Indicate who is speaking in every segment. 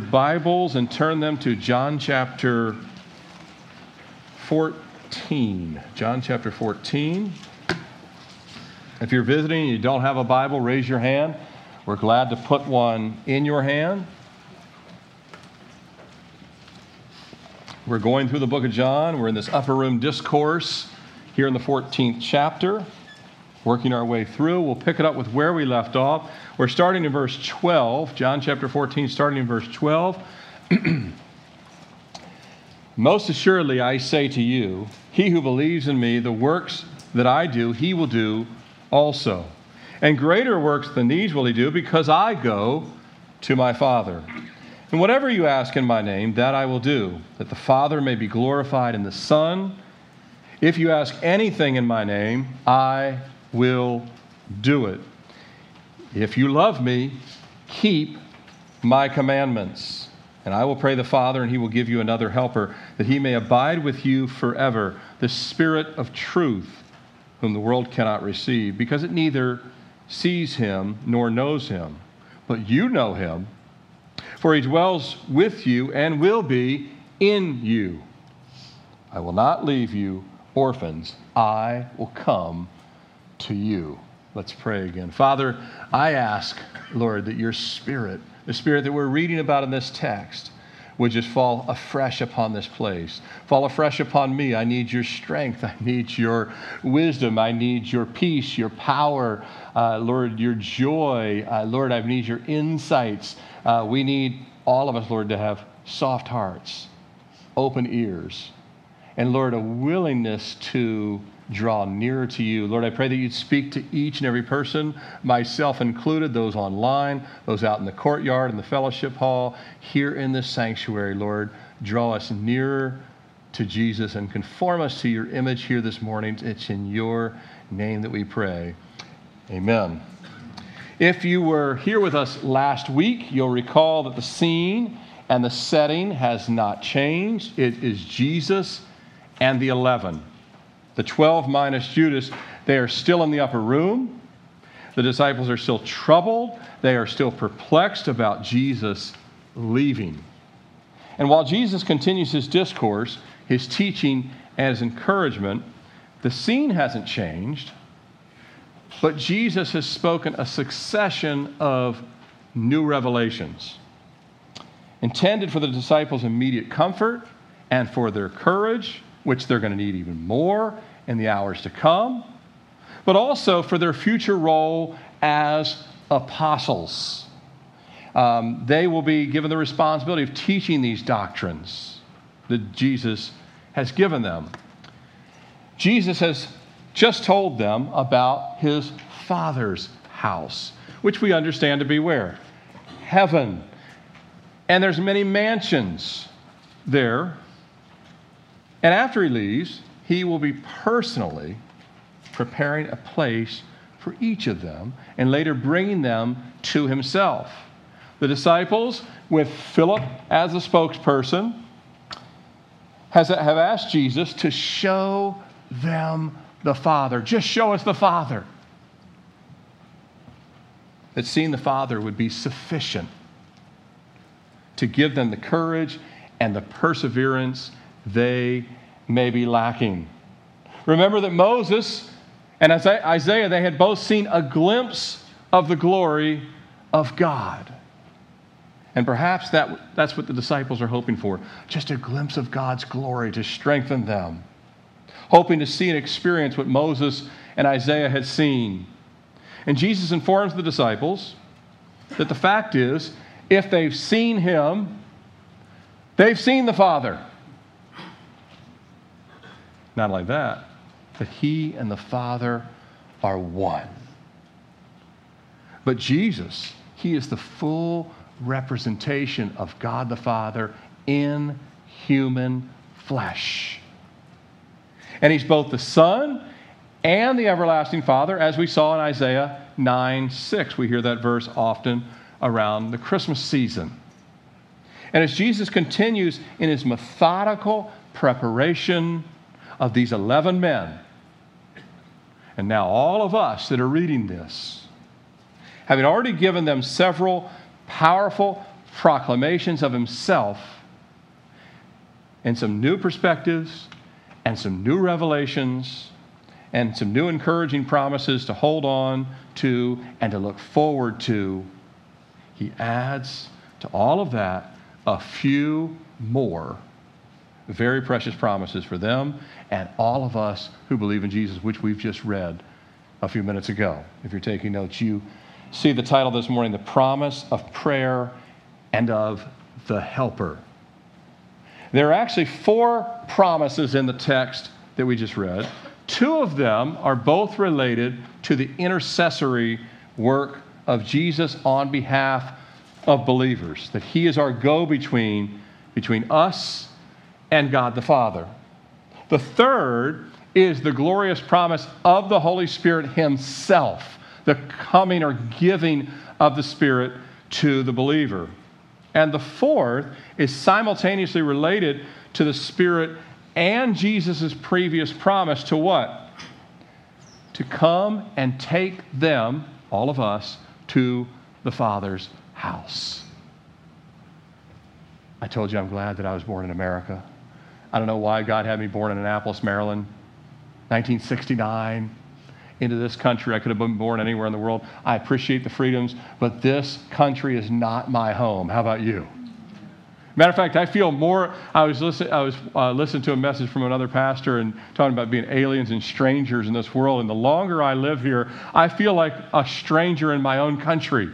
Speaker 1: Bibles and turn them to John chapter 14. John chapter 14. If you're visiting and you don't have a Bible, raise your hand. We're glad to put one in your hand. We're going through the book of John. We're in this upper room discourse here in the 14th chapter, working our way through. We'll pick it up with where we left off. We're starting in verse 12, John chapter 14, starting in verse 12. Most assuredly, I say to you, he who believes in me, the works that I do, he will do also. And greater works than these will he do, because I go to my Father. And whatever you ask in my name, that I will do, that the Father may be glorified in the Son. If you ask anything in my name, I will do it. If you love me, keep my commandments. And I will pray the Father, and he will give you another helper, that he may abide with you forever, the Spirit of truth, whom the world cannot receive, because it neither sees him nor knows him. But you know him, for he dwells with you and will be in you. I will not leave you orphans, I will come to you. Let's pray again. Father, I ask, Lord, that your spirit, the spirit that we're reading about in this text, would just fall afresh upon this place. Fall afresh upon me. I need your strength. I need your wisdom. I need your peace, your power, uh, Lord, your joy. Uh, Lord, I need your insights. Uh, we need all of us, Lord, to have soft hearts, open ears, and Lord, a willingness to draw nearer to you. Lord, I pray that you'd speak to each and every person, myself included, those online, those out in the courtyard, in the fellowship hall, here in this sanctuary, Lord. Draw us nearer to Jesus and conform us to your image here this morning. It's in your name that we pray. Amen. If you were here with us last week, you'll recall that the scene and the setting has not changed. It is Jesus and the 11. The 12 minus Judas, they are still in the upper room. The disciples are still troubled. They are still perplexed about Jesus leaving. And while Jesus continues his discourse, his teaching, and his encouragement, the scene hasn't changed, but Jesus has spoken a succession of new revelations intended for the disciples' immediate comfort and for their courage which they're going to need even more in the hours to come, but also for their future role as apostles. Um, they will be given the responsibility of teaching these doctrines that Jesus has given them. Jesus has just told them about his Father's house, which we understand to be where? Heaven. And there's many mansions there and after he leaves, he will be personally preparing a place for each of them and later bringing them to himself. The disciples, with Philip as a spokesperson, have asked Jesus to show them the Father. Just show us the Father. That seeing the Father would be sufficient to give them the courage and the perseverance they may be lacking. Remember that Moses and Isaiah, they had both seen a glimpse of the glory of God. And perhaps that, that's what the disciples are hoping for just a glimpse of God's glory to strengthen them, hoping to see and experience what Moses and Isaiah had seen. And Jesus informs the disciples that the fact is, if they've seen him, they've seen the Father. Not only that, but he and the Father are one. But Jesus, he is the full representation of God the Father in human flesh. And he's both the Son and the everlasting Father, as we saw in Isaiah 9 6. We hear that verse often around the Christmas season. And as Jesus continues in his methodical preparation of these 11 men, and now all of us that are reading this, having already given them several powerful proclamations of himself and some new perspectives and some new revelations and some new encouraging promises to hold on to and to look forward to, he adds to all of that a few more very precious promises for them and all of us who believe in Jesus, which we've just read a few minutes ago. If you're taking notes, you see the title this morning The Promise of Prayer and of the Helper. There are actually four promises in the text that we just read. Two of them are both related to the intercessory work of Jesus on behalf of believers, that he is our go between between us and God the Father. The third is the glorious promise of the Holy Spirit Himself, the coming or giving of the Spirit to the believer. And the fourth is simultaneously related to the Spirit and Jesus' previous promise to what? To come and take them, all of us, to the Father's house. I told you I'm glad that I was born in America. I don't know why God had me born in Annapolis, Maryland, 1969. Into this country. I could have been born anywhere in the world. I appreciate the freedoms, but this country is not my home. How about you? Matter of fact, I feel more. I was, listen, I was uh, listening to a message from another pastor and talking about being aliens and strangers in this world. And the longer I live here, I feel like a stranger in my own country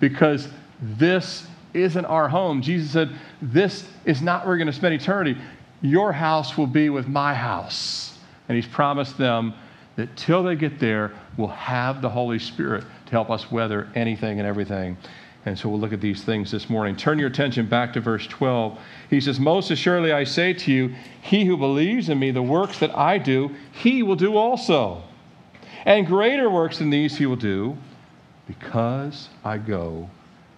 Speaker 1: because this isn't our home. Jesus said, This is not where we're going to spend eternity. Your house will be with my house. And he's promised them that till they get there, we'll have the Holy Spirit to help us weather anything and everything. And so we'll look at these things this morning. Turn your attention back to verse 12. He says, Most assuredly I say to you, he who believes in me, the works that I do, he will do also. And greater works than these he will do, because I go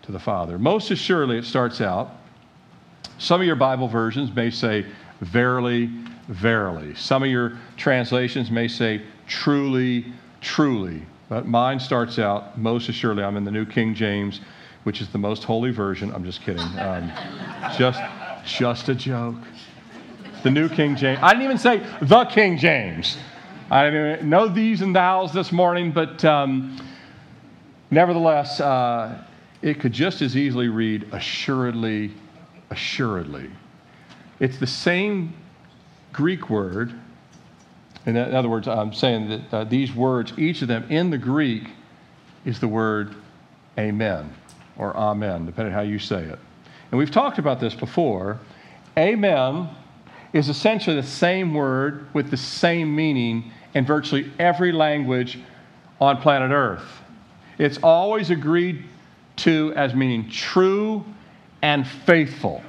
Speaker 1: to the Father. Most assuredly, it starts out. Some of your Bible versions may say, verily, verily. Some of your translations may say, truly, truly. But mine starts out, most assuredly, I'm in the New King James, which is the most holy version. I'm just kidding. Um, just, just a joke. The New King James. I didn't even say the King James. I didn't know these and thous this morning, but um, nevertheless, uh, it could just as easily read assuredly, assuredly. It's the same Greek word. In other words, I'm saying that uh, these words, each of them in the Greek, is the word amen or amen, depending how you say it. And we've talked about this before. Amen is essentially the same word with the same meaning in virtually every language on planet Earth. It's always agreed to as meaning true and faithful.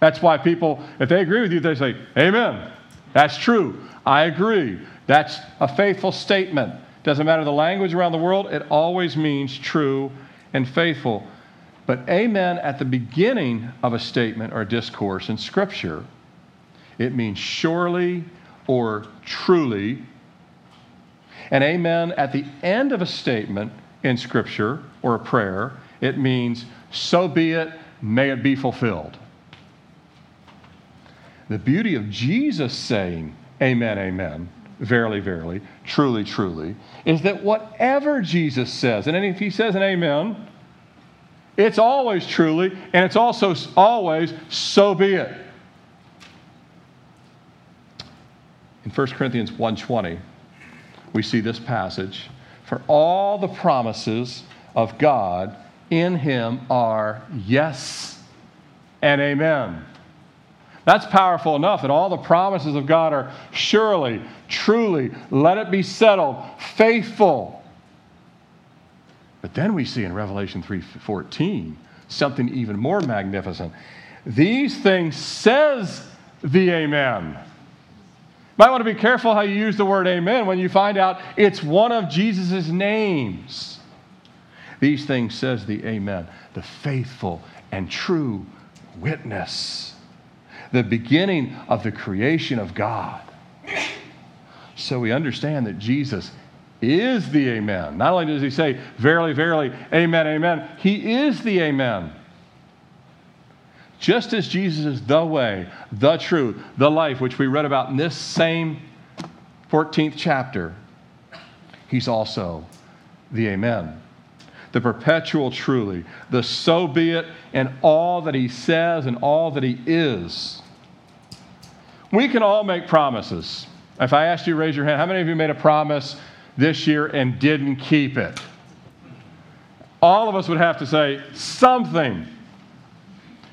Speaker 1: That's why people, if they agree with you, they say, Amen. That's true. I agree. That's a faithful statement. Doesn't matter the language around the world, it always means true and faithful. But amen at the beginning of a statement or discourse in Scripture, it means surely or truly. And amen at the end of a statement in Scripture or a prayer, it means so be it, may it be fulfilled. The beauty of Jesus saying, Amen, amen, verily, verily, truly, truly, is that whatever Jesus says, and if he says an amen, it's always truly, and it's also always so be it. In 1 Corinthians 1:20, we see this passage, for all the promises of God in him are yes and amen. That's powerful enough that all the promises of God are surely, truly, let it be settled, faithful. But then we see in Revelation 3:14 something even more magnificent. These things says the amen. Might want to be careful how you use the word amen when you find out it's one of Jesus' names. These things says the amen, the faithful and true witness the beginning of the creation of God. So we understand that Jesus is the Amen. Not only does he say, Verily, verily, Amen, Amen, he is the Amen. Just as Jesus is the way, the truth, the life, which we read about in this same 14th chapter, he's also the Amen. The perpetual truly, the so be it, and all that he says and all that he is. We can all make promises. If I asked you to raise your hand, how many of you made a promise this year and didn't keep it? All of us would have to say something.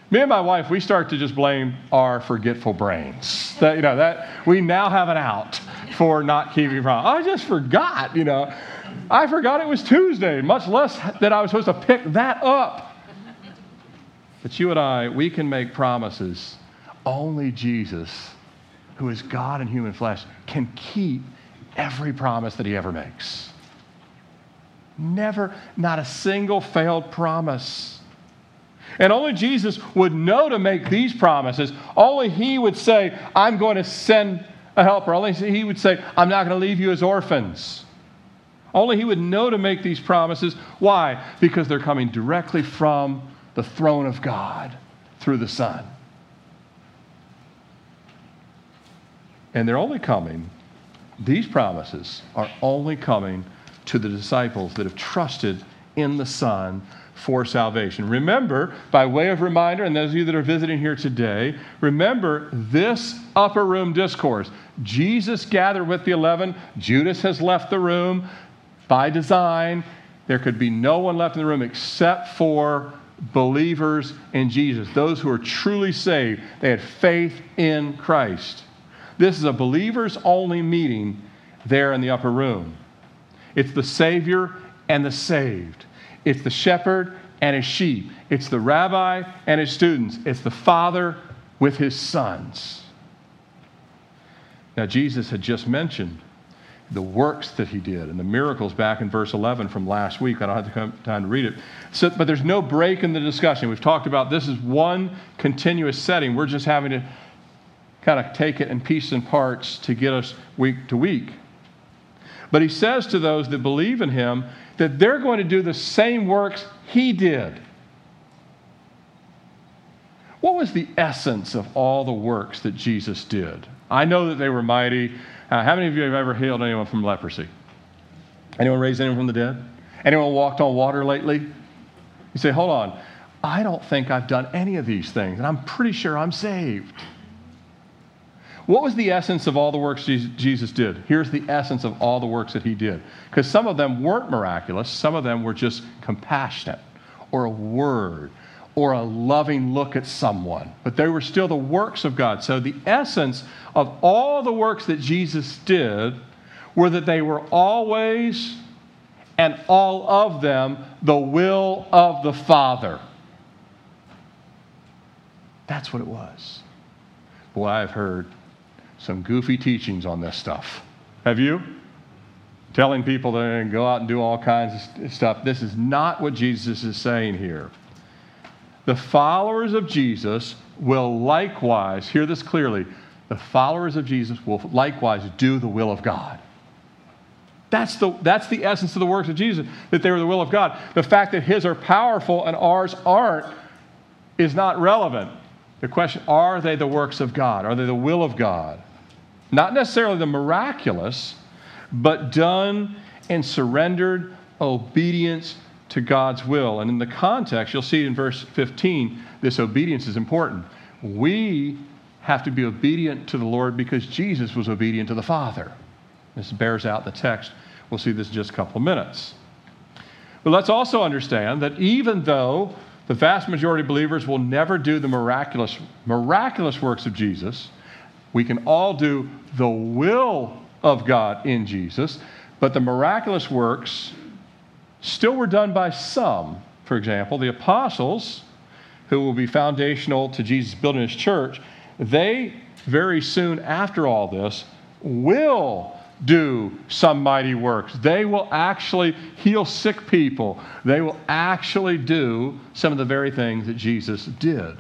Speaker 1: Me and my wife, we start to just blame our forgetful brains. That, you know, that we now have an out for not keeping promise. I just forgot, you know. I forgot it was Tuesday, much less that I was supposed to pick that up. But you and I, we can make promises. Only Jesus, who is God in human flesh, can keep every promise that he ever makes. Never, not a single failed promise. And only Jesus would know to make these promises. Only He would say, I'm going to send a helper. Only He would say, I'm not going to leave you as orphans. Only He would know to make these promises. Why? Because they're coming directly from the throne of God through the Son. And they're only coming, these promises are only coming to the disciples that have trusted in the Son for salvation. Remember, by way of reminder, and those of you that are visiting here today, remember this upper room discourse. Jesus gathered with the 11, Judas has left the room by design. There could be no one left in the room except for believers in Jesus, those who are truly saved. They had faith in Christ. This is a believers only meeting there in the upper room. It's the Savior and the saved. It's the shepherd and his sheep. It's the rabbi and his students. It's the father with his sons. Now, Jesus had just mentioned the works that he did and the miracles back in verse 11 from last week. I don't have time to read it. So, but there's no break in the discussion. We've talked about this is one continuous setting. We're just having to kind of take it in pieces and parts to get us week to week. But he says to those that believe in him that they're going to do the same works he did. What was the essence of all the works that Jesus did? I know that they were mighty. Uh, how many of you have ever healed anyone from leprosy? Anyone raised anyone from the dead? Anyone walked on water lately? You say, hold on, I don't think I've done any of these things, and I'm pretty sure I'm saved. What was the essence of all the works Jesus did? Here's the essence of all the works that he did. Because some of them weren't miraculous, some of them were just compassionate, or a word, or a loving look at someone. But they were still the works of God. So the essence of all the works that Jesus did were that they were always and all of them the will of the Father. That's what it was. Boy, I've heard some goofy teachings on this stuff. Have you? Telling people to go out and do all kinds of stuff. This is not what Jesus is saying here. The followers of Jesus will likewise, hear this clearly, the followers of Jesus will likewise do the will of God. That's the, that's the essence of the works of Jesus, that they were the will of God. The fact that his are powerful and ours aren't is not relevant. The question are they the works of God? Are they the will of God? Not necessarily the miraculous, but done in surrendered obedience to God's will. And in the context, you'll see in verse 15, this obedience is important. We have to be obedient to the Lord because Jesus was obedient to the Father. This bears out the text. We'll see this in just a couple of minutes. But let's also understand that even though the vast majority of believers will never do the miraculous, miraculous works of Jesus, we can all do the will of God in Jesus, but the miraculous works still were done by some. For example, the apostles, who will be foundational to Jesus building his church, they very soon after all this will do some mighty works. They will actually heal sick people. They will actually do some of the very things that Jesus did.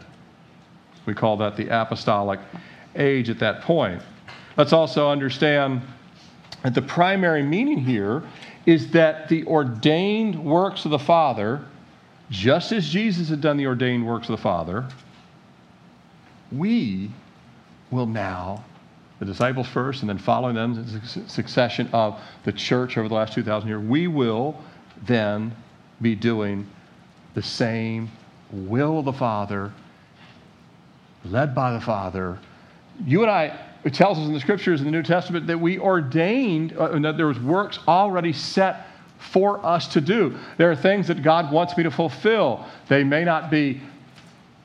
Speaker 1: We call that the apostolic age at that point. Let's also understand that the primary meaning here is that the ordained works of the Father, just as Jesus had done the ordained works of the Father, we will now, the disciples first, and then following them, the succession of the church over the last 2,000 years, we will then be doing the same will of the Father, led by the Father. You and I, it tells us in the scriptures in the New Testament that we ordained, uh, that there was works already set for us to do. There are things that God wants me to fulfill. They may not be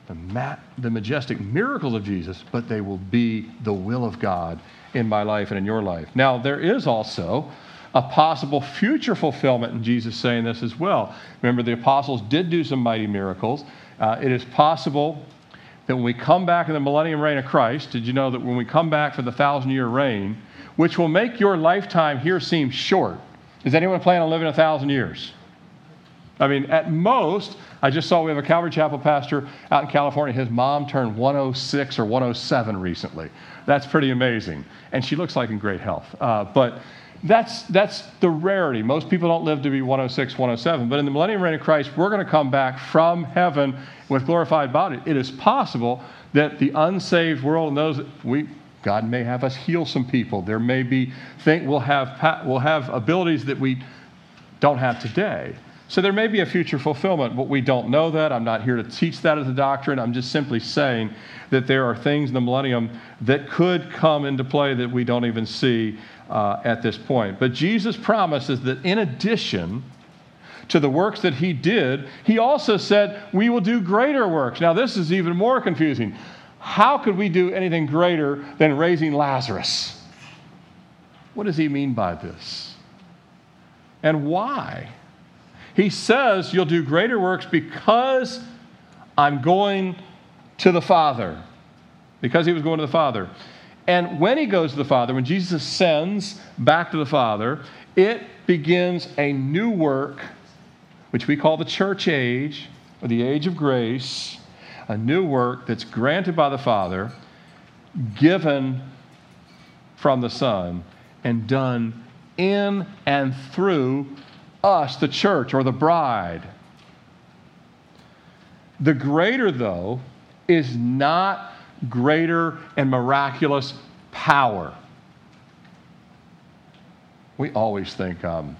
Speaker 1: the, ma- the majestic miracles of Jesus, but they will be the will of God in my life and in your life. Now, there is also a possible future fulfillment in Jesus saying this as well. Remember, the apostles did do some mighty miracles. Uh, it is possible that when we come back in the millennium reign of Christ, did you know that when we come back for the thousand year reign, which will make your lifetime here seem short? Is anyone planning on living a thousand years? I mean, at most, I just saw we have a Calvary Chapel pastor out in California. His mom turned 106 or 107 recently. That's pretty amazing. And she looks like in great health. Uh, but that's, that's the rarity. Most people don't live to be 106, 107. But in the millennium reign of Christ, we're going to come back from heaven with glorified body. It is possible that the unsaved world knows that we, God may have us heal some people. There may be think we'll have we'll have abilities that we don't have today. So there may be a future fulfillment, but we don't know that. I'm not here to teach that as a doctrine. I'm just simply saying that there are things in the millennium that could come into play that we don't even see uh, at this point. But Jesus promises that in addition to the works that he did, he also said, We will do greater works. Now, this is even more confusing. How could we do anything greater than raising Lazarus? What does he mean by this? And why? He says, You'll do greater works because I'm going to the Father. Because he was going to the Father. And when he goes to the Father, when Jesus ascends back to the Father, it begins a new work, which we call the church age, or the age of grace, a new work that's granted by the Father, given from the Son, and done in and through us, the church or the bride. The greater, though, is not greater and miraculous power. We always think, um,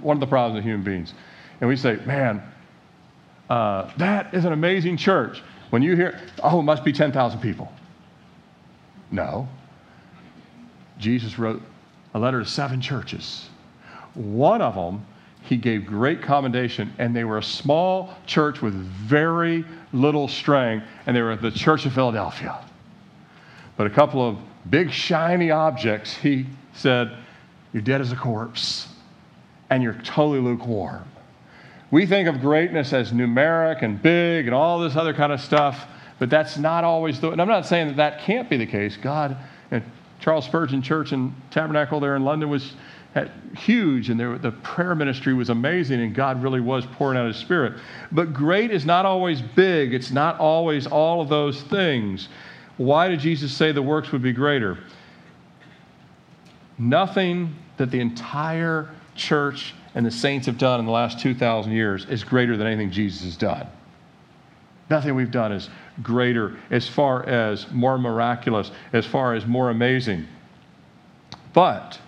Speaker 1: one of the problems of human beings, and we say, man, uh, that is an amazing church. When you hear, oh, it must be 10,000 people. No. Jesus wrote a letter to seven churches. One of them he gave great commendation, and they were a small church with very little strength, and they were at the Church of Philadelphia. But a couple of big, shiny objects, he said, You're dead as a corpse, and you're totally lukewarm. We think of greatness as numeric and big and all this other kind of stuff, but that's not always the. And I'm not saying that that can't be the case. God, and Charles Spurgeon Church and Tabernacle there in London was huge, and there, the prayer ministry was amazing, and God really was pouring out His Spirit. But great is not always big, it's not always all of those things. Why did Jesus say the works would be greater? Nothing that the entire church and the saints have done in the last 2,000 years is greater than anything Jesus has done. Nothing we've done is greater as far as more miraculous, as far as more amazing. But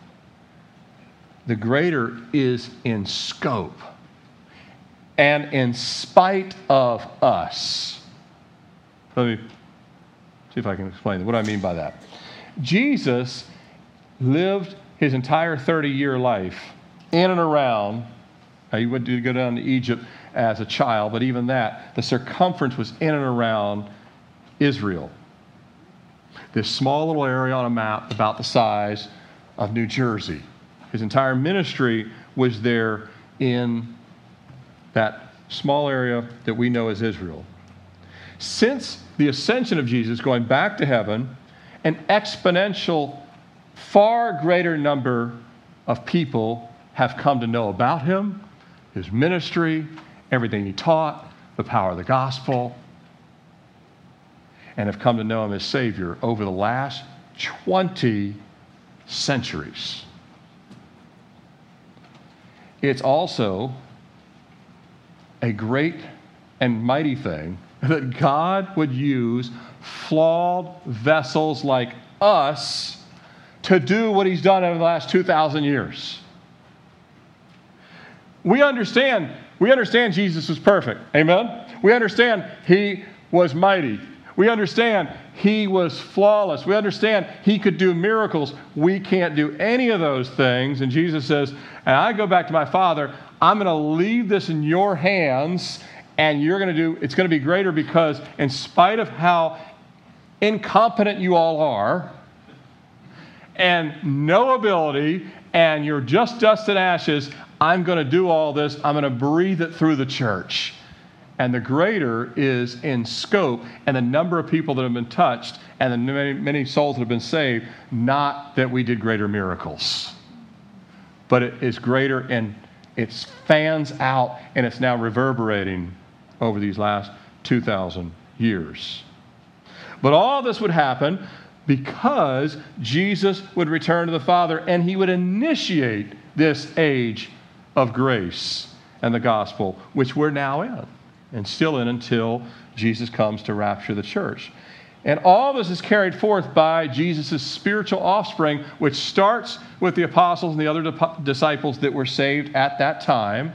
Speaker 1: the greater is in scope and in spite of us. Let me see if I can explain what I mean by that. Jesus lived his entire 30 year life in and around. He went to go down to Egypt as a child, but even that, the circumference was in and around Israel. This small little area on a map about the size of New Jersey. His entire ministry was there in that small area that we know as Israel. Since the ascension of Jesus, going back to heaven, an exponential, far greater number of people have come to know about him, his ministry, everything he taught, the power of the gospel, and have come to know him as Savior over the last 20 centuries. It's also a great and mighty thing that God would use flawed vessels like us to do what he's done over the last 2,000 years. We understand, we understand Jesus was perfect. Amen? We understand he was mighty. We understand he was flawless. We understand he could do miracles. We can't do any of those things. And Jesus says, And I go back to my Father, I'm going to leave this in your hands, and you're going to do, it's going to be greater because, in spite of how incompetent you all are, and no ability, and you're just dust and ashes, I'm going to do all this. I'm going to breathe it through the church. And the greater is in scope and the number of people that have been touched and the many, many souls that have been saved, not that we did greater miracles. But it is greater and it fans out and it's now reverberating over these last 2,000 years. But all this would happen because Jesus would return to the Father and he would initiate this age of grace and the gospel, which we're now in and still in until Jesus comes to rapture the church. And all this is carried forth by Jesus' spiritual offspring, which starts with the apostles and the other disciples that were saved at that time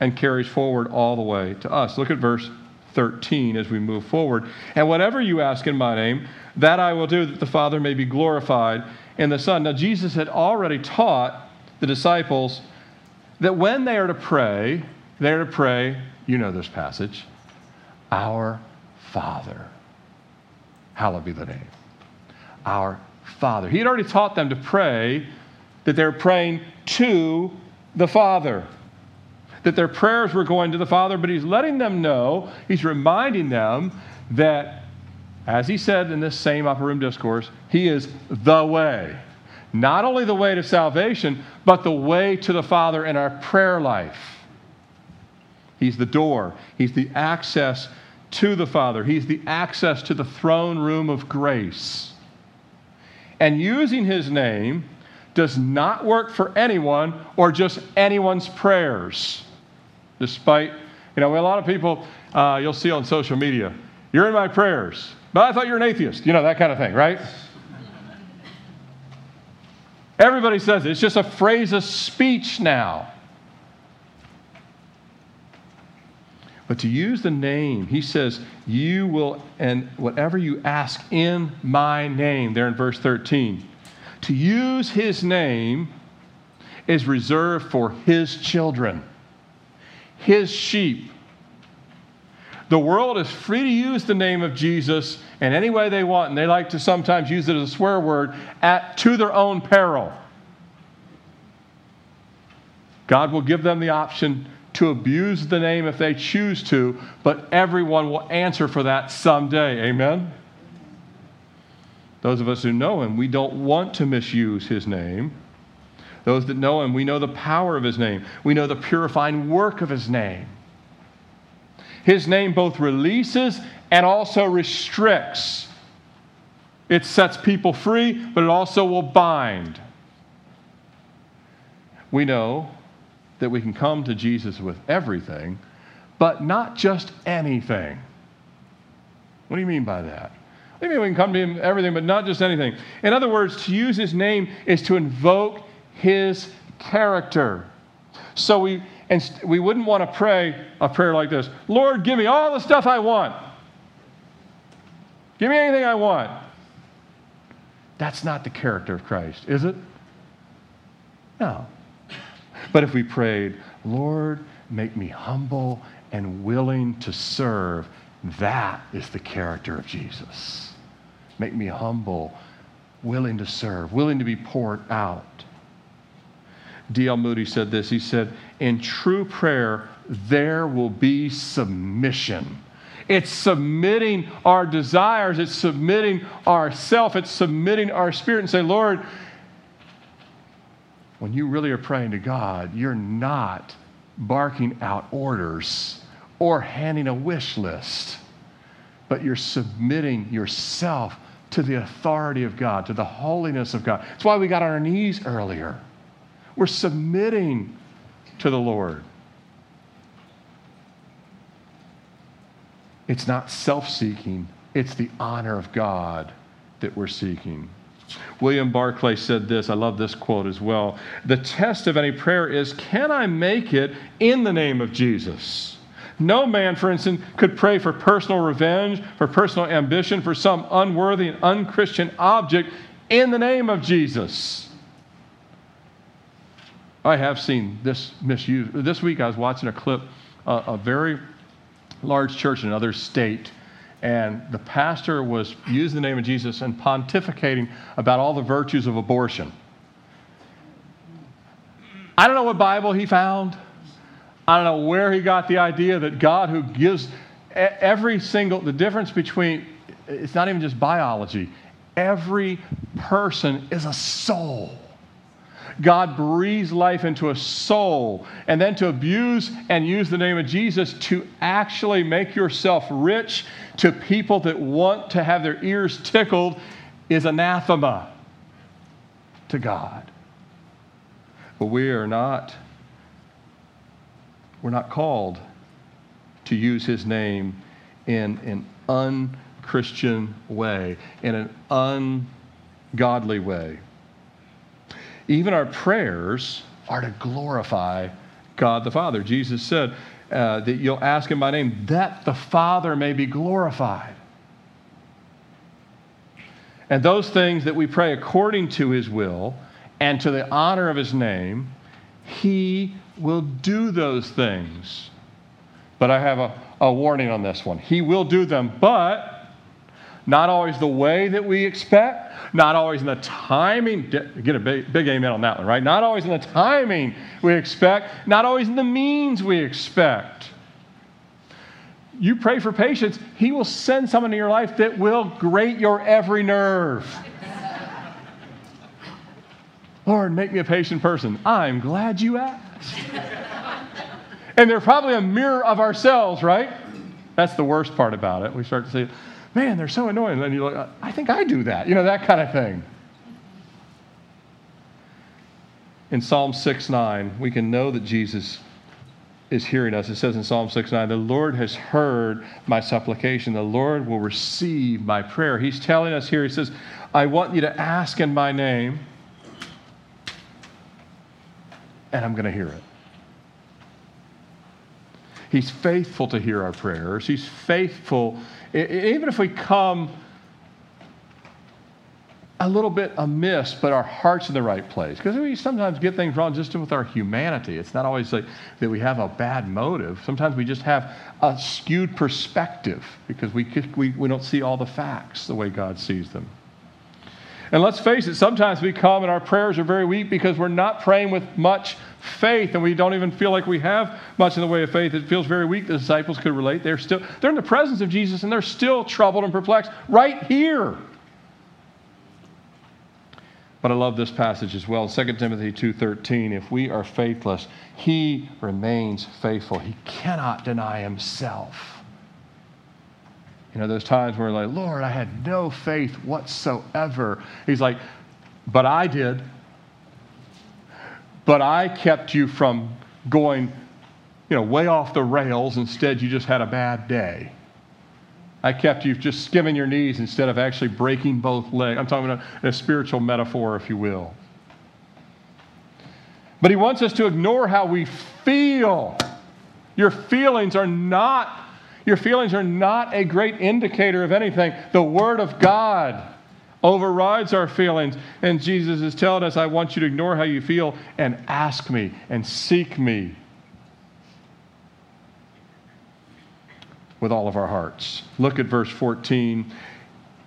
Speaker 1: and carries forward all the way to us. Look at verse 13 as we move forward. And whatever you ask in my name, that I will do, that the Father may be glorified in the Son. Now, Jesus had already taught the disciples that when they are to pray, they are to pray, you know this passage, Our Father. Hallowed be the name. Our Father. He had already taught them to pray that they're praying to the Father that their prayers were going to the Father, but he's letting them know, he's reminding them that, as he said in this same upper room discourse, he is the way. Not only the way to salvation, but the way to the Father in our prayer life. He's the door, He's the access to the Father, He's the access to the throne room of grace. And using His name does not work for anyone or just anyone's prayers despite, you know, a lot of people uh, you'll see on social media, you're in my prayers, but I thought you're an atheist, you know, that kind of thing, right? Everybody says it. It's just a phrase of speech now. But to use the name, he says, You will, and whatever you ask in my name, there in verse 13, to use his name is reserved for his children his sheep. The world is free to use the name of Jesus in any way they want, and they like to sometimes use it as a swear word at, to their own peril. God will give them the option to abuse the name if they choose to, but everyone will answer for that someday. Amen? Those of us who know him, we don't want to misuse his name. Those that know him, we know the power of his name. We know the purifying work of his name. His name both releases and also restricts. It sets people free, but it also will bind. We know that we can come to Jesus with everything, but not just anything. What do you mean by that? What do you mean we can come to him everything, but not just anything? In other words, to use his name is to invoke his character. So we, and we wouldn't want to pray a prayer like this Lord, give me all the stuff I want. Give me anything I want. That's not the character of Christ, is it? No. But if we prayed, Lord, make me humble and willing to serve, that is the character of Jesus. Make me humble, willing to serve, willing to be poured out. D.L. Moody said this. He said, In true prayer, there will be submission. It's submitting our desires, it's submitting ourself, it's submitting our spirit and say, Lord, when you really are praying to God, you're not barking out orders or handing a wish list, but you're submitting yourself to the authority of God, to the holiness of God. That's why we got on our knees earlier. We're submitting to the Lord. It's not self seeking, it's the honor of God that we're seeking. William Barclay said this. I love this quote as well. The test of any prayer is can I make it in the name of Jesus? No man, for instance, could pray for personal revenge, for personal ambition, for some unworthy and unchristian object in the name of Jesus. I have seen this misused. This week I was watching a clip, uh, a very large church in another state, and the pastor was using the name of Jesus and pontificating about all the virtues of abortion. I don't know what Bible he found. I don't know where he got the idea that God, who gives every single, the difference between, it's not even just biology, every person is a soul. God breathes life into a soul, and then to abuse and use the name of Jesus to actually make yourself rich to people that want to have their ears tickled is anathema to God. But we are not we're not called to use his name in an unchristian way, in an ungodly way. Even our prayers are to glorify God the Father. Jesus said uh, that you'll ask in my name that the Father may be glorified. And those things that we pray according to his will and to the honor of his name, he will do those things. But I have a, a warning on this one. He will do them, but not always the way that we expect, not always in the timing. Get a big, big amen on that one, right? Not always in the timing we expect, not always in the means we expect. You pray for patience, He will send someone in your life that will grate your every nerve. Lord, make me a patient person. I'm glad you asked. and they're probably a mirror of ourselves, right? That's the worst part about it. We start to say, man, they're so annoying. And then you look, I think I do that, you know, that kind of thing. In Psalm 6 9, we can know that Jesus is hearing us. It says in Psalm 6 9, the Lord has heard my supplication. The Lord will receive my prayer. He's telling us here, He says, I want you to ask in my name and I'm going to hear it. He's faithful to hear our prayers. He's faithful, even if we come a little bit amiss, but our heart's in the right place. Because we sometimes get things wrong just with our humanity. It's not always like that we have a bad motive. Sometimes we just have a skewed perspective because we, we, we don't see all the facts the way God sees them. And let's face it, sometimes we come and our prayers are very weak because we're not praying with much faith and we don't even feel like we have much in the way of faith. It feels very weak. The disciples could relate. They're still they're in the presence of Jesus and they're still troubled and perplexed right here. But I love this passage as well. 2 Timothy 2:13, if we are faithless, he remains faithful. He cannot deny himself. You know, those times where like, Lord, I had no faith whatsoever. He's like, but I did. But I kept you from going, you know, way off the rails. Instead, you just had a bad day. I kept you just skimming your knees instead of actually breaking both legs. I'm talking about a, a spiritual metaphor, if you will. But he wants us to ignore how we feel. Your feelings are not your feelings are not a great indicator of anything. The Word of God overrides our feelings. And Jesus is telling us, I want you to ignore how you feel and ask me and seek me with all of our hearts. Look at verse 14.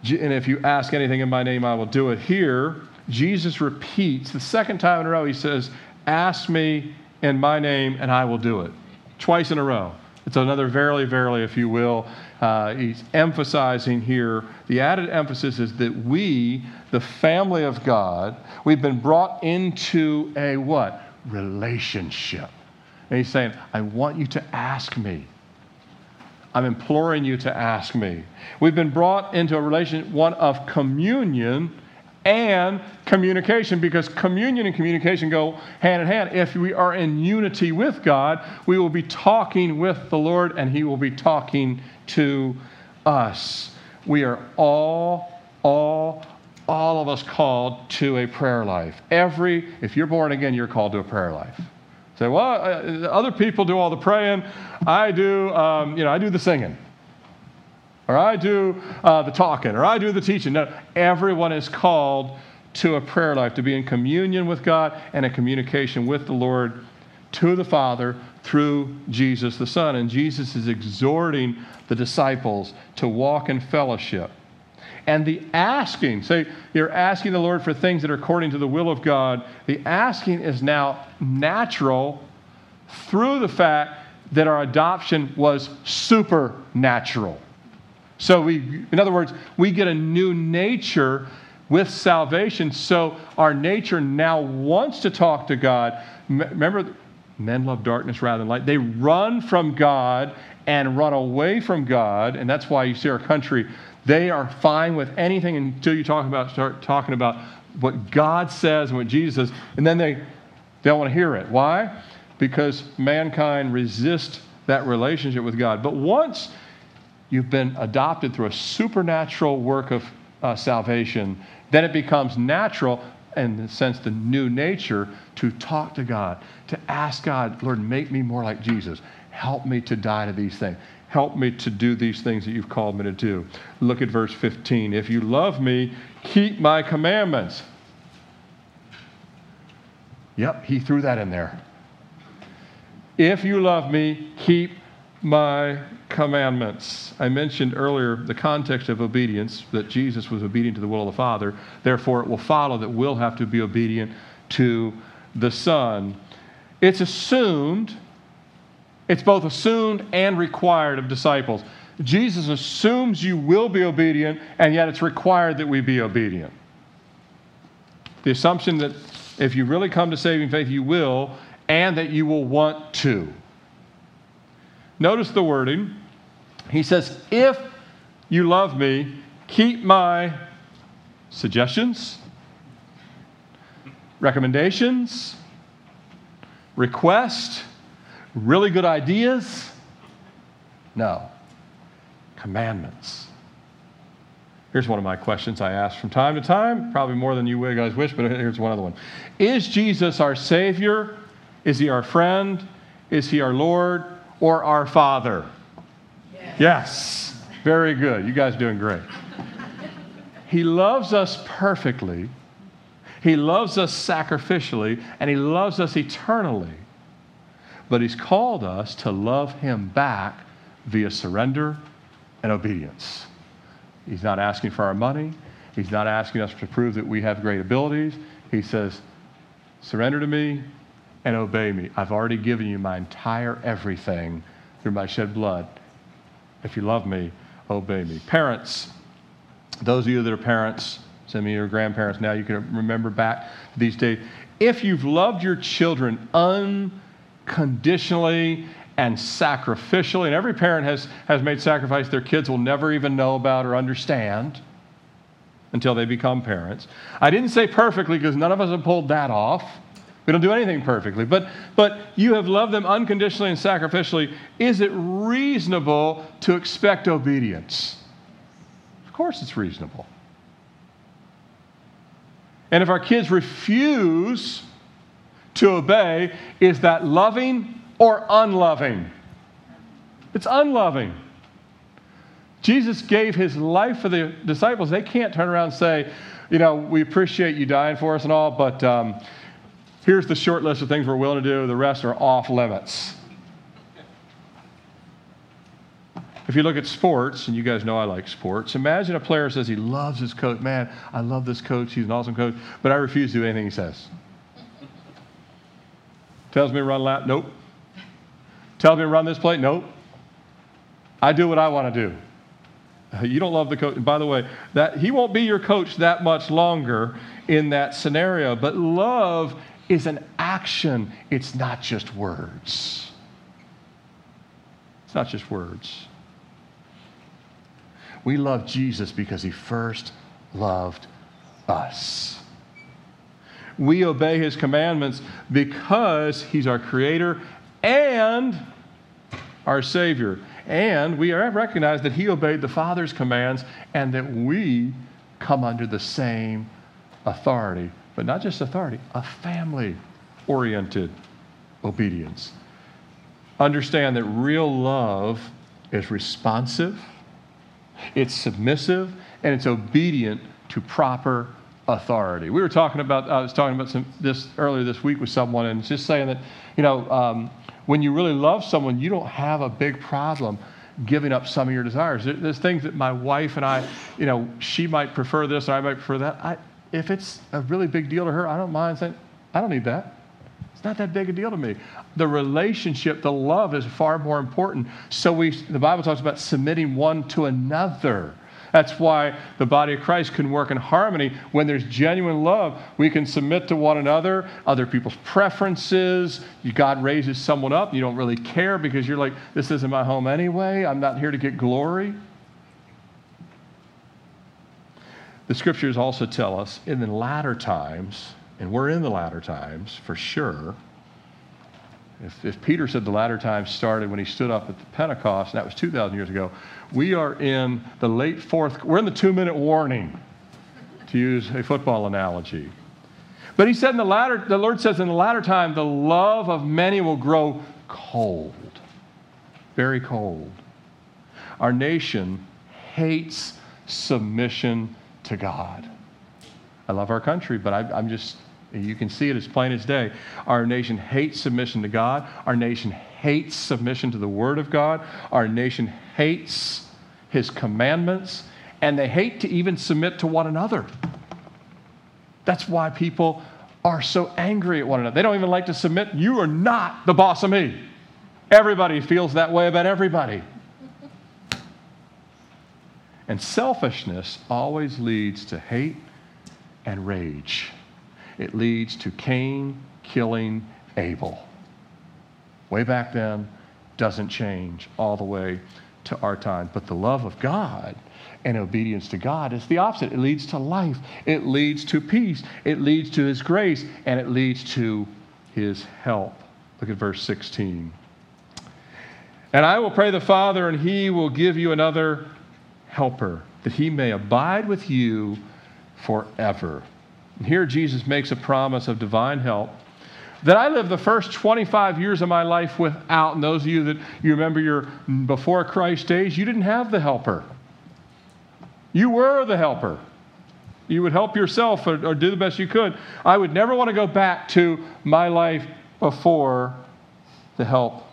Speaker 1: And if you ask anything in my name, I will do it. Here, Jesus repeats the second time in a row, he says, Ask me in my name, and I will do it. Twice in a row. It's another verily, verily, if you will. Uh, he's emphasizing here the added emphasis is that we, the family of God, we've been brought into a what? Relationship. And he's saying, I want you to ask me. I'm imploring you to ask me. We've been brought into a relation, one of communion and communication because communion and communication go hand in hand. If we are in unity with God, we will be talking with the Lord and He will be talking to us. we are all, all, all of us called to a prayer life. Every, if you're born again, you're called to a prayer life. Say, well, uh, other people do all the praying. I do, um, you know, I do the singing. Or I do uh, the talking. Or I do the teaching. No, everyone is called to a prayer life, to be in communion with God and in communication with the Lord to the Father through Jesus the Son. And Jesus is exhorting the disciples to walk in fellowship. And the asking, say you're asking the Lord for things that are according to the will of God, the asking is now natural through the fact that our adoption was supernatural. So we, in other words, we get a new nature with salvation. So our nature now wants to talk to God. Remember, men love darkness rather than light. They run from God and run away from God, and that's why you see our country. They are fine with anything until you talk about start talking about what God says and what Jesus says, and then they, they don't want to hear it. Why? Because mankind resists that relationship with God. But once you've been adopted through a supernatural work of uh, salvation, then it becomes natural, in the sense, the new nature, to talk to God, to ask God, Lord, make me more like Jesus. Help me to die to these things. Help me to do these things that you've called me to do. Look at verse 15. If you love me, keep my commandments. Yep, he threw that in there. If you love me, keep my commandments. I mentioned earlier the context of obedience, that Jesus was obedient to the will of the Father. Therefore, it will follow that we'll have to be obedient to the Son. It's assumed, it's both assumed and required of disciples. Jesus assumes you will be obedient, and yet it's required that we be obedient. The assumption that if you really come to saving faith, you will, and that you will want to. Notice the wording. He says, If you love me, keep my suggestions, recommendations, requests, really good ideas. No, commandments. Here's one of my questions I ask from time to time, probably more than you guys wish, but here's one other one. Is Jesus our Savior? Is He our friend? Is He our Lord? Or our Father? Yes. yes. Very good. You guys doing great. he loves us perfectly. He loves us sacrificially, and He loves us eternally. But He's called us to love Him back via surrender and obedience. He's not asking for our money. He's not asking us to prove that we have great abilities. He says, Surrender to me, and obey me. I've already given you my entire everything through my shed blood. If you love me, obey me. Parents, those of you that are parents, some of you are grandparents now, you can remember back these days. If you've loved your children unconditionally and sacrificially, and every parent has, has made sacrifice their kids will never even know about or understand until they become parents. I didn't say perfectly because none of us have pulled that off. We don't do anything perfectly, but, but you have loved them unconditionally and sacrificially. Is it reasonable to expect obedience? Of course, it's reasonable. And if our kids refuse to obey, is that loving or unloving? It's unloving. Jesus gave his life for the disciples. They can't turn around and say, you know, we appreciate you dying for us and all, but um, Here's the short list of things we're willing to do, the rest are off limits. If you look at sports, and you guys know I like sports, imagine a player says he loves his coach. Man, I love this coach. He's an awesome coach, but I refuse to do anything he says. Tells me to run lap, nope. Tells me to run this play, nope. I do what I want to do. You don't love the coach. And by the way, that he won't be your coach that much longer in that scenario. But love is an action, it's not just words. It's not just words. We love Jesus because he first loved us. We obey his commandments because he's our creator and our Savior. And we recognize that he obeyed the Father's commands and that we come under the same authority. But not just authority, a family oriented obedience. Understand that real love is responsive, it's submissive, and it's obedient to proper authority. We were talking about, I was talking about some, this earlier this week with someone, and just saying that, you know, um, when you really love someone, you don't have a big problem giving up some of your desires. There's things that my wife and I, you know, she might prefer this or I might prefer that. I, if it's a really big deal to her, I don't mind saying, I don't need that. It's not that big a deal to me. The relationship, the love is far more important. So we, the Bible talks about submitting one to another. That's why the body of Christ can work in harmony. When there's genuine love, we can submit to one another, other people's preferences. God raises someone up, you don't really care because you're like, this isn't my home anyway. I'm not here to get glory. The scriptures also tell us in the latter times, and we're in the latter times for sure. If, if Peter said the latter times started when he stood up at the Pentecost, and that was 2,000 years ago, we are in the late fourth, we're in the two minute warning, to use a football analogy. But he said in the latter, the Lord says in the latter time, the love of many will grow cold, very cold. Our nation hates submission to God. I love our country, but I, am just you can see it as plain as day. Our nation hates submission to God. Our nation hates submission to the Word of God. Our nation hates His commandments. And they hate to even submit to one another. That's why people are so angry at one another. They don't even like to submit. You are not the boss of me. Everybody feels that way about everybody. And selfishness always leads to hate and rage it leads to Cain killing Abel. Way back then, doesn't change all the way to our time. But the love of God and obedience to God is the opposite. It leads to life, it leads to peace, it leads to His grace, and it leads to His help. Look at verse 16. And I will pray the Father, and He will give you another helper, that He may abide with you forever. Here, Jesus makes a promise of divine help that I lived the first 25 years of my life without. And those of you that you remember your before Christ days, you didn't have the helper. You were the helper. You would help yourself or, or do the best you could. I would never want to go back to my life before the help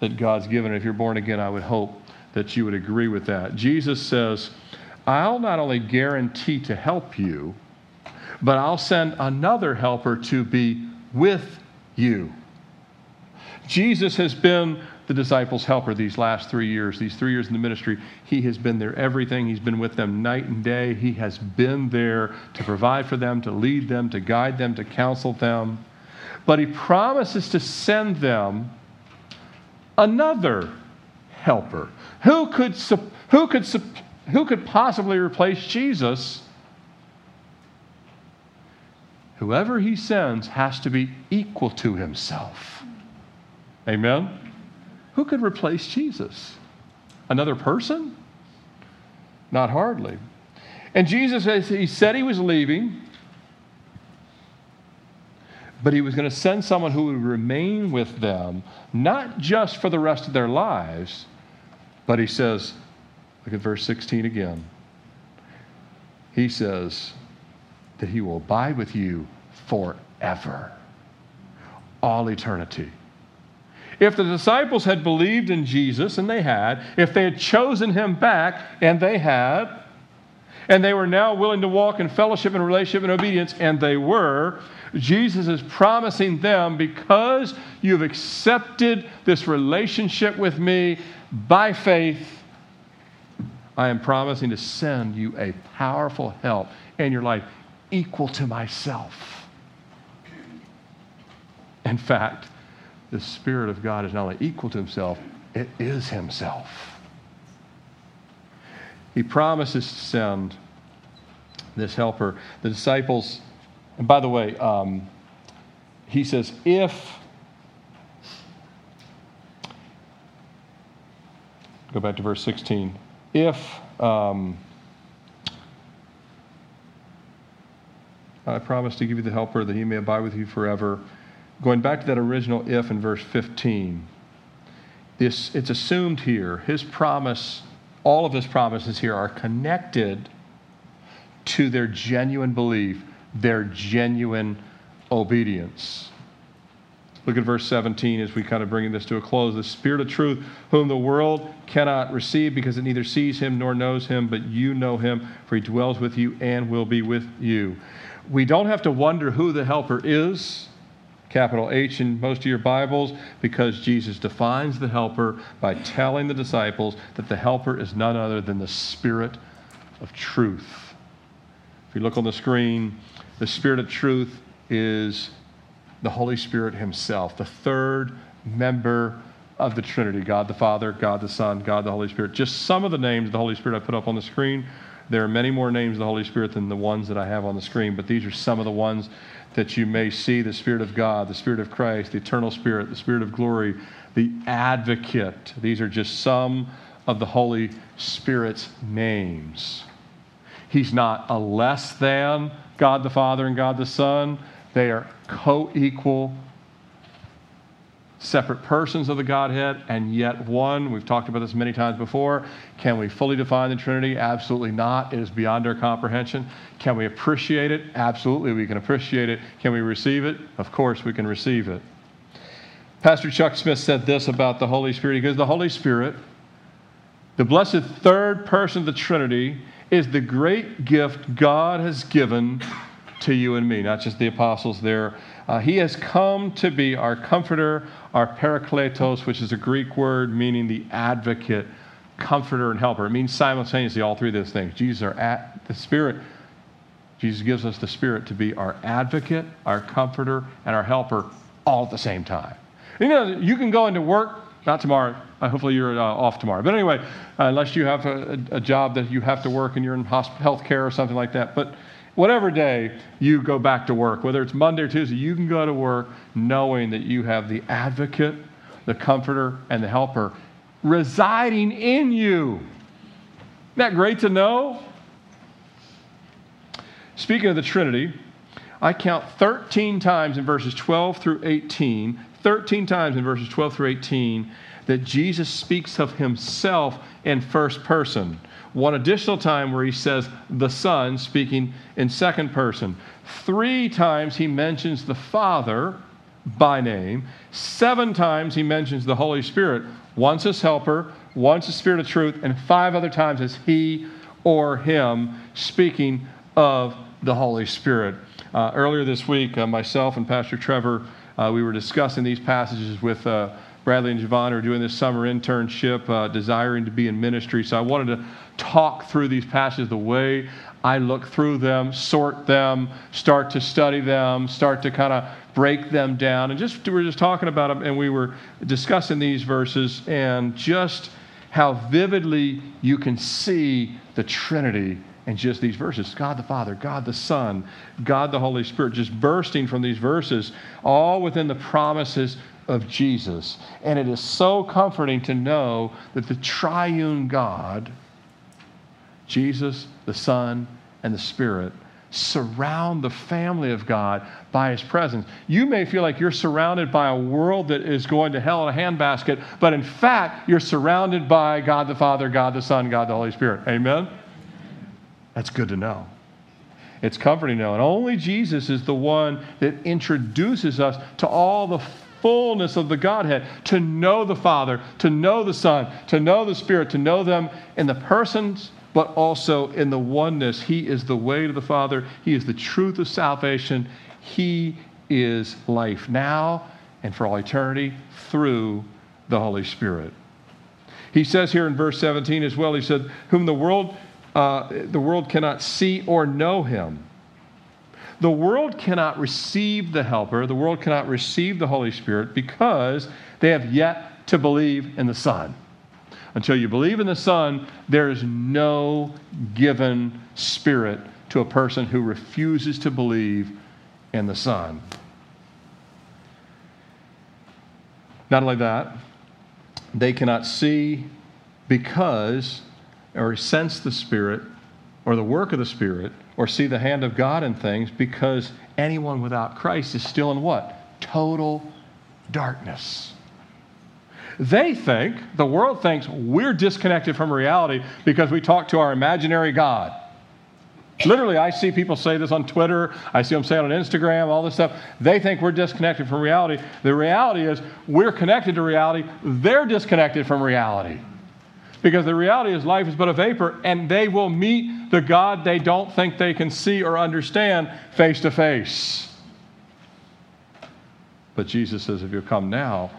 Speaker 1: that God's given. If you're born again, I would hope that you would agree with that. Jesus says, I'll not only guarantee to help you, but I'll send another helper to be with you. Jesus has been the disciples' helper these last three years, these three years in the ministry. He has been their everything. He's been with them night and day. He has been there to provide for them, to lead them, to guide them, to counsel them. But he promises to send them another helper. Who could, who could, who could possibly replace Jesus? whoever he sends has to be equal to himself. Amen? Who could replace Jesus? Another person? Not hardly. And Jesus, he said he was leaving, but he was going to send someone who would remain with them, not just for the rest of their lives, but he says, look at verse 16 again. He says, that he will abide with you forever, all eternity. If the disciples had believed in Jesus, and they had, if they had chosen him back, and they had, and they were now willing to walk in fellowship and relationship and obedience, and they were, Jesus is promising them because you've accepted this relationship with me by faith, I am promising to send you a powerful help in your life equal to myself. In fact, the Spirit of God is not only equal to himself, it is himself. He promises to send this helper. The disciples, and by the way, um, he says, if Go back to verse 16. If um, I promise to give you the helper that he may abide with you forever. Going back to that original if in verse 15, this, it's assumed here, his promise, all of his promises here are connected to their genuine belief, their genuine obedience. Look at verse 17 as we kind of bring this to a close. The Spirit of truth, whom the world cannot receive because it neither sees him nor knows him, but you know him, for he dwells with you and will be with you. We don't have to wonder who the helper is, capital H in most of your Bibles, because Jesus defines the helper by telling the disciples that the helper is none other than the Spirit of truth. If you look on the screen, the Spirit of truth is the Holy Spirit Himself, the third member of the Trinity God the Father, God the Son, God the Holy Spirit. Just some of the names of the Holy Spirit I put up on the screen. There are many more names of the Holy Spirit than the ones that I have on the screen, but these are some of the ones that you may see the Spirit of God, the Spirit of Christ, the eternal Spirit, the Spirit of glory, the advocate. These are just some of the Holy Spirit's names. He's not a less than God the Father and God the Son. They are co equal, separate persons of the Godhead, and yet one. We've talked about this many times before. Can we fully define the Trinity? Absolutely not. It is beyond our comprehension. Can we appreciate it? Absolutely, we can appreciate it. Can we receive it? Of course, we can receive it. Pastor Chuck Smith said this about the Holy Spirit. He goes, The Holy Spirit, the blessed third person of the Trinity, is the great gift God has given to you and me, not just the apostles there. Uh, he has come to be our comforter, our parakletos, which is a Greek word meaning the advocate, comforter, and helper. It means simultaneously all three of those things. Jesus are at the Spirit. Jesus gives us the Spirit to be our advocate, our comforter, and our helper all at the same time. You know, you can go into work, not tomorrow, uh, hopefully you're uh, off tomorrow. But anyway, uh, unless you have a, a, job that you have to work and you're in health care or something like that. But whatever day you go back to work, whether it's Monday or Tuesday, you can go to work knowing that you have the advocate, the comforter, and the helper residing in you. Isn't that great to know? Speaking of the Trinity, I count 13 times in verses 12 through 18, 13 times in verses 12 through 18, that Jesus speaks of himself in first person one additional time where he says the Son, speaking in second person. Three times he mentions the Father by name. Seven times he mentions the Holy Spirit, once as helper, once as Spirit of truth, and five other times as he or him, speaking of the Holy Spirit. Uh, earlier this week, uh, myself and Pastor Trevor, uh, we were discussing these passages with uh, Bradley and Javon who are doing this summer internship, uh, desiring to be in ministry. So I wanted to talk through these passages the way I look through them, sort them, start to study them, start to kind of break them down. And just we were just talking about them, and we were discussing these verses and just how vividly you can see the Trinity in just these verses God the Father, God the Son, God the Holy Spirit, just bursting from these verses, all within the promises of Jesus. And it is so comforting to know that the triune God, Jesus, the Son, and the Spirit, surround the family of God by his presence. You may feel like you're surrounded by a world that is going to hell in a handbasket, but in fact, you're surrounded by God the Father, God the Son, God the Holy Spirit. Amen? That's good to know. It's comforting to know. And only Jesus is the one that introduces us to all the fullness of the Godhead, to know the Father, to know the Son, to know the Spirit, to know them in the persons, but also in the oneness. He is the way to the Father, He is the truth of salvation, He is life now and for all eternity through the Holy Spirit. He says here in verse 17 as well, He said, Whom the world, uh, the world cannot see or know Him. The world cannot receive the Helper, the world cannot receive the Holy Spirit because they have yet to believe in the Son. Until you believe in the Son, there is no given Spirit to a person who refuses to believe in the Son. Not only that, they cannot see because, or sense the Spirit, or the work of the Spirit, or see the hand of God in things, because anyone without Christ is still in what? Total darkness. They think, the world thinks, we're disconnected from reality because we talk to our imaginary God. Literally, I see people say this on Twitter. I see them say it on Instagram, all this stuff. They think we're disconnected from reality. The reality is we're connected to reality. They're disconnected from reality. Because the reality is life is but a vapor, and they will meet the God they don't think they can see or understand face to face. But Jesus says, if you come now,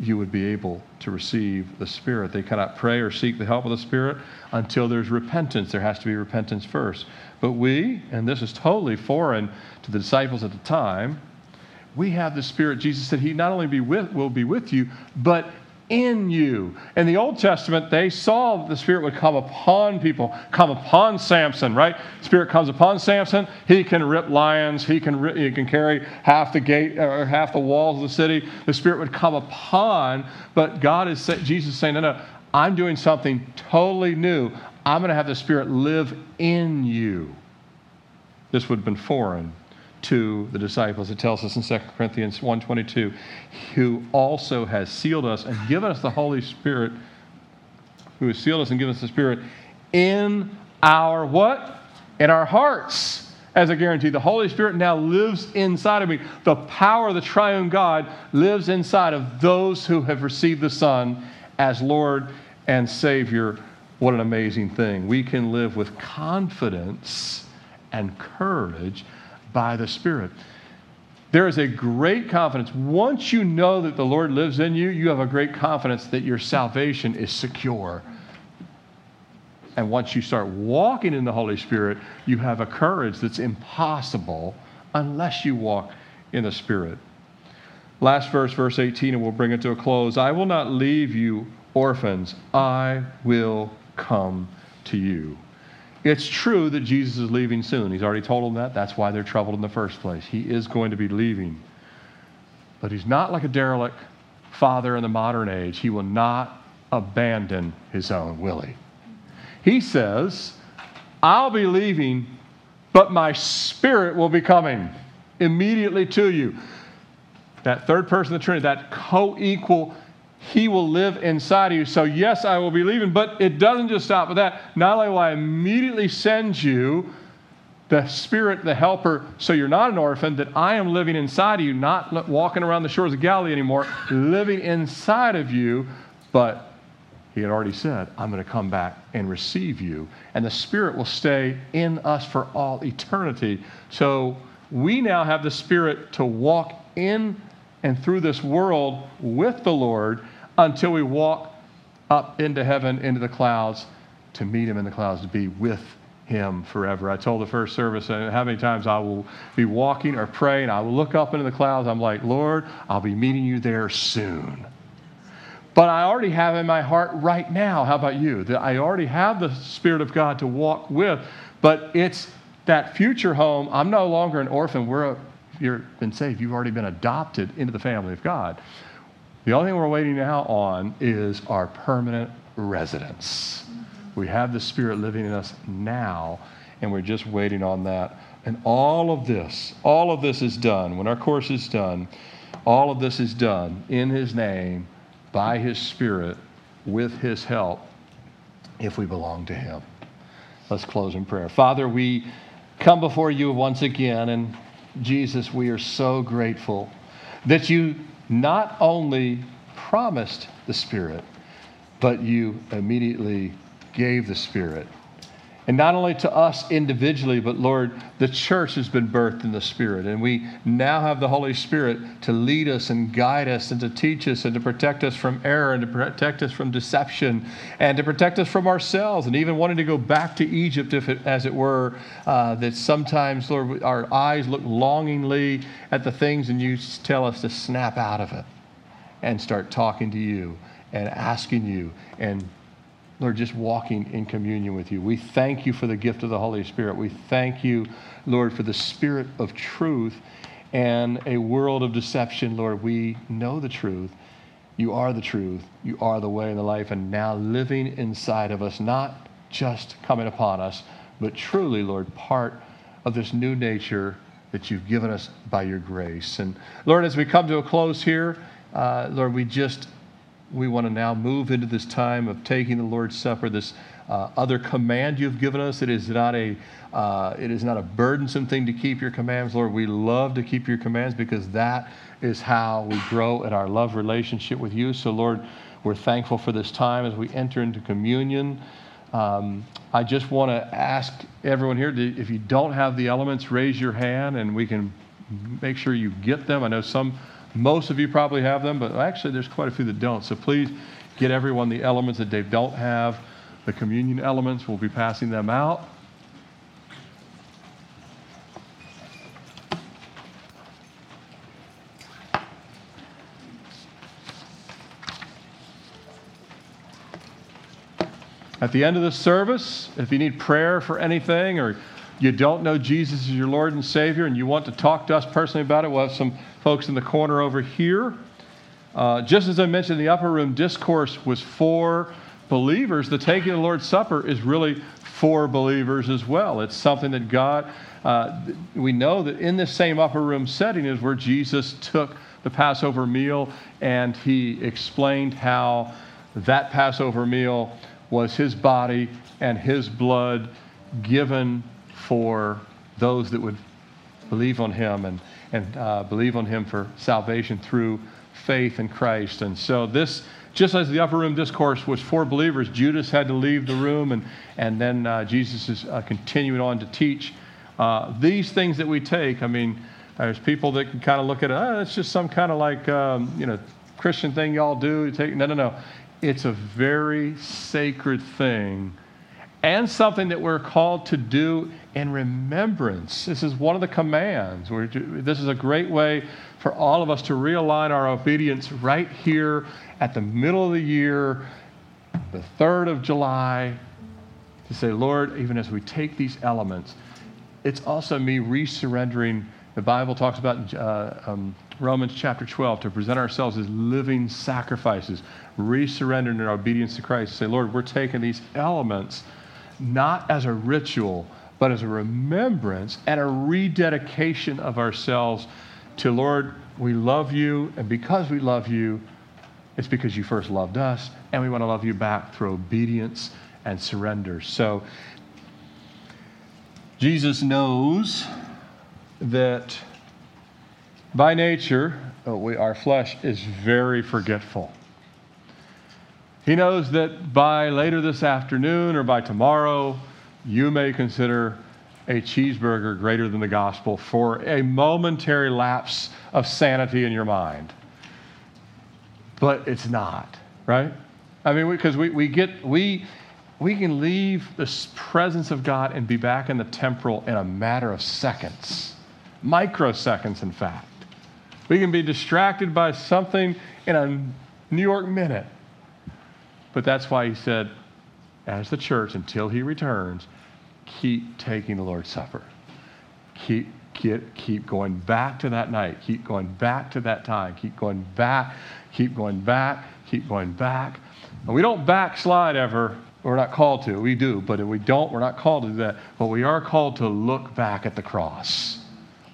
Speaker 1: you would be able to receive the Spirit. They cannot pray or seek the help of the Spirit until there's repentance. There has to be repentance first. But we, and this is totally foreign to the disciples at the time, we have the Spirit. Jesus said He not only be with, will be with you, but in you. In the Old Testament, they saw the Spirit would come upon people, come upon Samson, right? Spirit comes upon Samson. He can rip lions. He can, rip, he can carry half the gate or half the walls of the city. The Spirit would come upon, but God is, Jesus is saying, no, no, I'm doing something totally new. I'm going to have the Spirit live in you. This would have been foreign to the disciples. It tells us in 2 Corinthians 1.22, who also has sealed us and given us the Holy Spirit, who has sealed us and given us the Spirit in our what? In our hearts as a guarantee. The Holy Spirit now lives inside of me. The power of the triune God lives inside of those who have received the Son as Lord and Savior. What an amazing thing. We can live with confidence and courage by the Spirit. There is a great confidence. Once you know that the Lord lives in you, you have a great confidence that your salvation is secure. And once you start walking in the Holy Spirit, you have a courage that's impossible unless you walk in the Spirit. Last verse, verse 18, and we'll bring it to a close. I will not leave you orphans, I will come to you. It's true that Jesus is leaving soon. He's already told them that. That's why they're troubled in the first place. He is going to be leaving. But he's not like a derelict father in the modern age. He will not abandon his own, will he? He says, I'll be leaving, but my spirit will be coming immediately to you. That third person of the Trinity, that co equal he will live inside of you. So, yes, I will be leaving, but it doesn't just stop with that. Not only will I immediately send you the Spirit, the Helper, so you're not an orphan, that I am living inside of you, not walking around the shores of Galilee anymore, living inside of you, but he had already said, I'm going to come back and receive you. And the Spirit will stay in us for all eternity. So we now have the Spirit to walk in and through this world with the Lord until we walk up into heaven, into the clouds, to meet Him in the clouds, to be with Him forever. I told the first service uh, how many times I will be walking or praying, I will look up into the clouds. I'm like, Lord, I'll be meeting you there soon. But I already have in my heart right now. How about you? That I already have the Spirit of God to walk with, but it's that future home. I'm no longer an orphan. We're a, you've been saved, you've already been adopted into the family of God. The only thing we're waiting now on is our permanent residence. We have the Spirit living in us now, and we're just waiting on that. And all of this, all of this is done. When our course is done, all of this is done in His name, by His Spirit, with His help, if we belong to Him. Let's close in prayer. Father, we come before you once again, and Jesus, we are so grateful that you not only promised the Spirit, but you immediately gave the Spirit. And not only to us individually, but Lord, the church has been birthed in the Spirit. And we now have the Holy Spirit to lead us and guide us and to teach us and to protect us from error and to protect us from deception and to protect us from ourselves and even wanting to go back to Egypt, if it, as it were, uh, that sometimes, Lord, our eyes look longingly at the things and you tell us to snap out of it and start talking to you and asking you and Lord, just walking in communion with you. We thank you for the gift of the Holy Spirit. We thank you, Lord, for the spirit of truth and a world of deception. Lord, we know the truth You are the truth. You are the way and the life, and now living inside of us, not just coming upon us, but truly, Lord, part of this new nature that you've given us by your grace. And Lord, as we come to a close here, uh, Lord, we just we want to now move into this time of taking the Lord's Supper, this uh, other command you've given us. It is not a uh, it is not a burdensome thing to keep your commands, Lord. We love to keep your commands because that is how we grow in our love relationship with you. So, Lord, we're thankful for this time as we enter into communion. Um, I just want to ask everyone here to, if you don't have the elements, raise your hand and we can make sure you get them. I know some, most of you probably have them, but actually there's quite a few that don't. So please get everyone the elements that they don't have. The communion elements, we'll be passing them out. At the end of the service, if you need prayer for anything or you don't know Jesus as your Lord and Savior and you want to talk to us personally about it, we'll have some folks in the corner over here. Uh, just as I mentioned, the upper room discourse was for believers. The taking of the Lord's Supper is really for believers as well. It's something that God, uh, we know that in this same upper room setting is where Jesus took the Passover meal and he explained how that Passover meal was his body and his blood given for those that would believe on him and, and uh, believe on him for salvation through faith in Christ. And so, this, just as the upper room discourse was for believers, Judas had to leave the room, and, and then uh, Jesus is uh, continuing on to teach uh, these things that we take. I mean, there's people that can kind of look at it, oh, it's just some kind of like, um, you know, Christian thing y'all do. Take, no, no, no. It's a very sacred thing and something that we're called to do in remembrance. This is one of the commands. We're, this is a great way for all of us to realign our obedience right here at the middle of the year, the 3rd of July, to say, Lord, even as we take these elements, it's also me resurrendering. The Bible talks about uh, um, Romans chapter 12 to present ourselves as living sacrifices, resurrendering in our obedience to Christ. Say, Lord, we're taking these elements not as a ritual, but as a remembrance and a rededication of ourselves to, Lord, we love you, and because we love you, it's because you first loved us, and we want to love you back through obedience and surrender. So, Jesus knows that by nature, uh, we, our flesh is very forgetful. He knows that by later this afternoon or by tomorrow, you may consider a cheeseburger greater than the gospel for a momentary lapse of sanity in your mind. But it's not, right? I mean, because we, we, we get, we, we can leave the presence of God and be back in the temporal in a matter of seconds, microseconds, in fact. We can be distracted by something in a New York minute. But that's why he said, as the church, until he returns, keep taking the Lord's Supper. Keep, get, keep going back to that night. Keep going back to that time. Keep going back. Keep going back. Keep going back. And we don't backslide ever. We're not called to. We do. But if we don't, we're not called to do that. But we are called to look back at the cross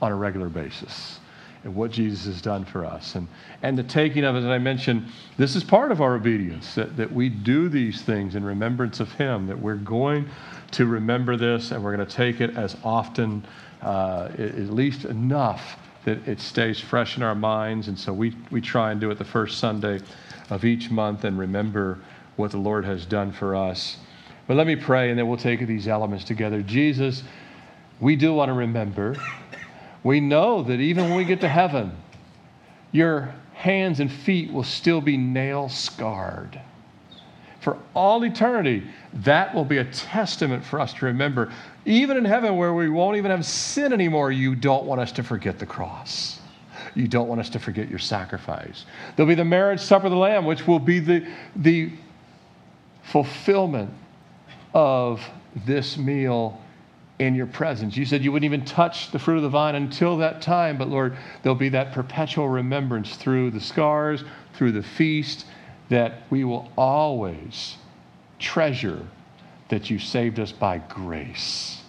Speaker 1: on a regular basis and what Jesus has done for us. And, and the taking of it, as I mentioned, this is part of our obedience, that, that we do these things in remembrance of Him, that we're going to remember this and we're going to take it as often, uh, at least enough that it stays fresh in our minds. And so we, we try and do it the first Sunday of each month and remember what the Lord has done for us. But let me pray and then we'll take these elements together. Jesus, we do want to remember we know that even when we get to heaven, your hands and feet will still be nail scarred. For all eternity, that will be a testament for us to remember. Even in heaven, where we won't even have sin anymore, you don't want us to forget the cross. You don't want us to forget your sacrifice. There'll be the marriage supper of the Lamb, which will be the, the fulfillment of this meal in your presence. You said you wouldn't even touch the fruit of the vine until that time, but Lord, there'll be that perpetual remembrance through the scars, through the feast, that we will always treasure that you saved us by grace,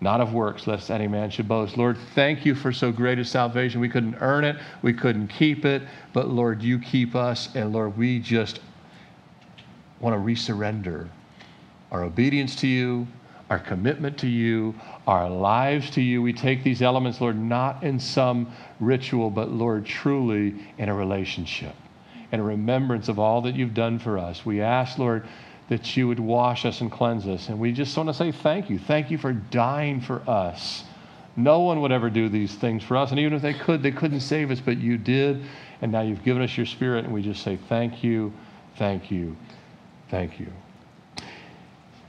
Speaker 1: not of works, lest any man should boast. Lord, thank you for so great a salvation. We couldn't earn it, we couldn't keep it, but Lord, you keep us, and Lord, we just want to resurrender our obedience to you, our commitment to you, our lives to you. We take these elements, Lord, not in some ritual, but Lord, truly in a relationship, in a remembrance of all that you've done for us. We ask, Lord, that you would wash us and cleanse us. And we just want to say thank you. Thank you for dying for us. No one would ever do these things for us. And even if they could, they couldn't save us, but you did. And now you've given us your spirit, and we just say thank you, thank you, thank you.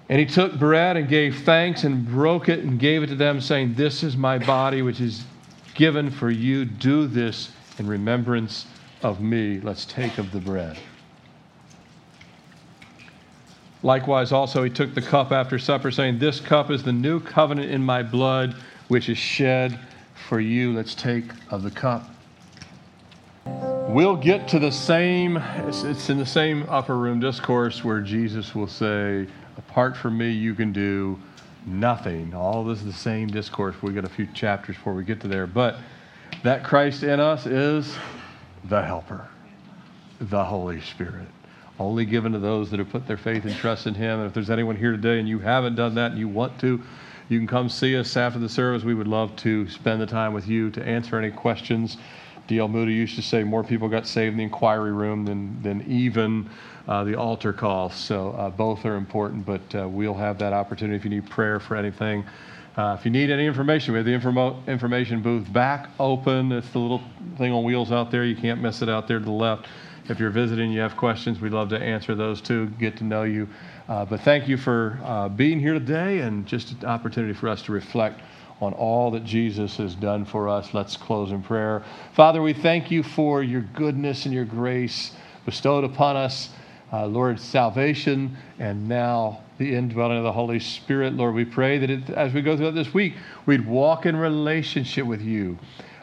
Speaker 1: And he took bread and gave thanks and broke it and gave it to them, saying, This is my body, which is given for you. Do this in remembrance of me. Let's take of the bread. Likewise, also, he took the cup after supper, saying, This cup is the new covenant in my blood, which is shed for you. Let's take of the cup. We'll get to the same, it's, in the same upper room discourse where Jesus will say, Apart from me, you can do nothing. All this is the same discourse. We got a few chapters before we get to there. But that Christ in us is the helper, the Holy Spirit only given to those that have put their faith and trust in Him. And if there's anyone here today and you haven't done that and you want to, you can come see us after the service. We would love to spend the time with you to answer any questions. D.L. Moody used to say more people got saved in the inquiry room than, than even uh, the altar call. So uh, both are important, but uh, we'll have that opportunity if you need prayer for anything. Uh, if you need any information, we have the informo- information booth back open. It's the little thing on wheels out there. You can't miss it out there to the left. If you're visiting, you have questions, we'd love to answer those too, get to know you. Uh, but thank you for uh, being here today and just an opportunity for us to reflect on all that Jesus has done for us. Let's close in prayer. Father, we thank you for your goodness and your grace bestowed upon us. Uh, Lord, salvation and now the indwelling of the Holy Spirit. Lord, we pray that it, as we go throughout this week, we'd walk in relationship with you,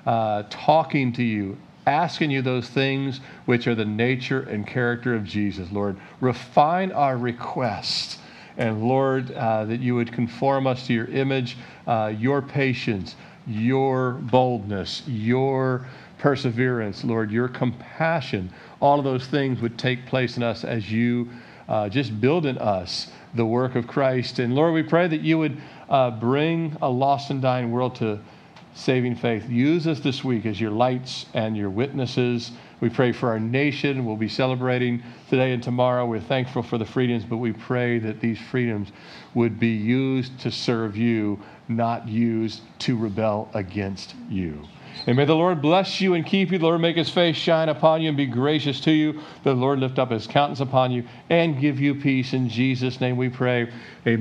Speaker 1: uh, talking to you, asking you those things which are the nature and character of Jesus, Lord. Refine our requests. And Lord, uh, that you would conform us to your image, uh, your patience, your boldness, your perseverance, Lord, your compassion. All of those things would take place in us as you uh, just build in us the work of Christ. And Lord, we pray that you would uh, bring a lost and dying world to saving faith. Use us this week as your lights and your witnesses. We pray for our nation. We'll be celebrating today and tomorrow. We're thankful for the freedoms, but we pray that these freedoms would be used to serve you, not used to rebel against you. And may the Lord bless you and keep you. The Lord make his face shine upon you and be gracious to you. The Lord lift up his countenance upon you and give you peace. In Jesus' name we pray. Amen.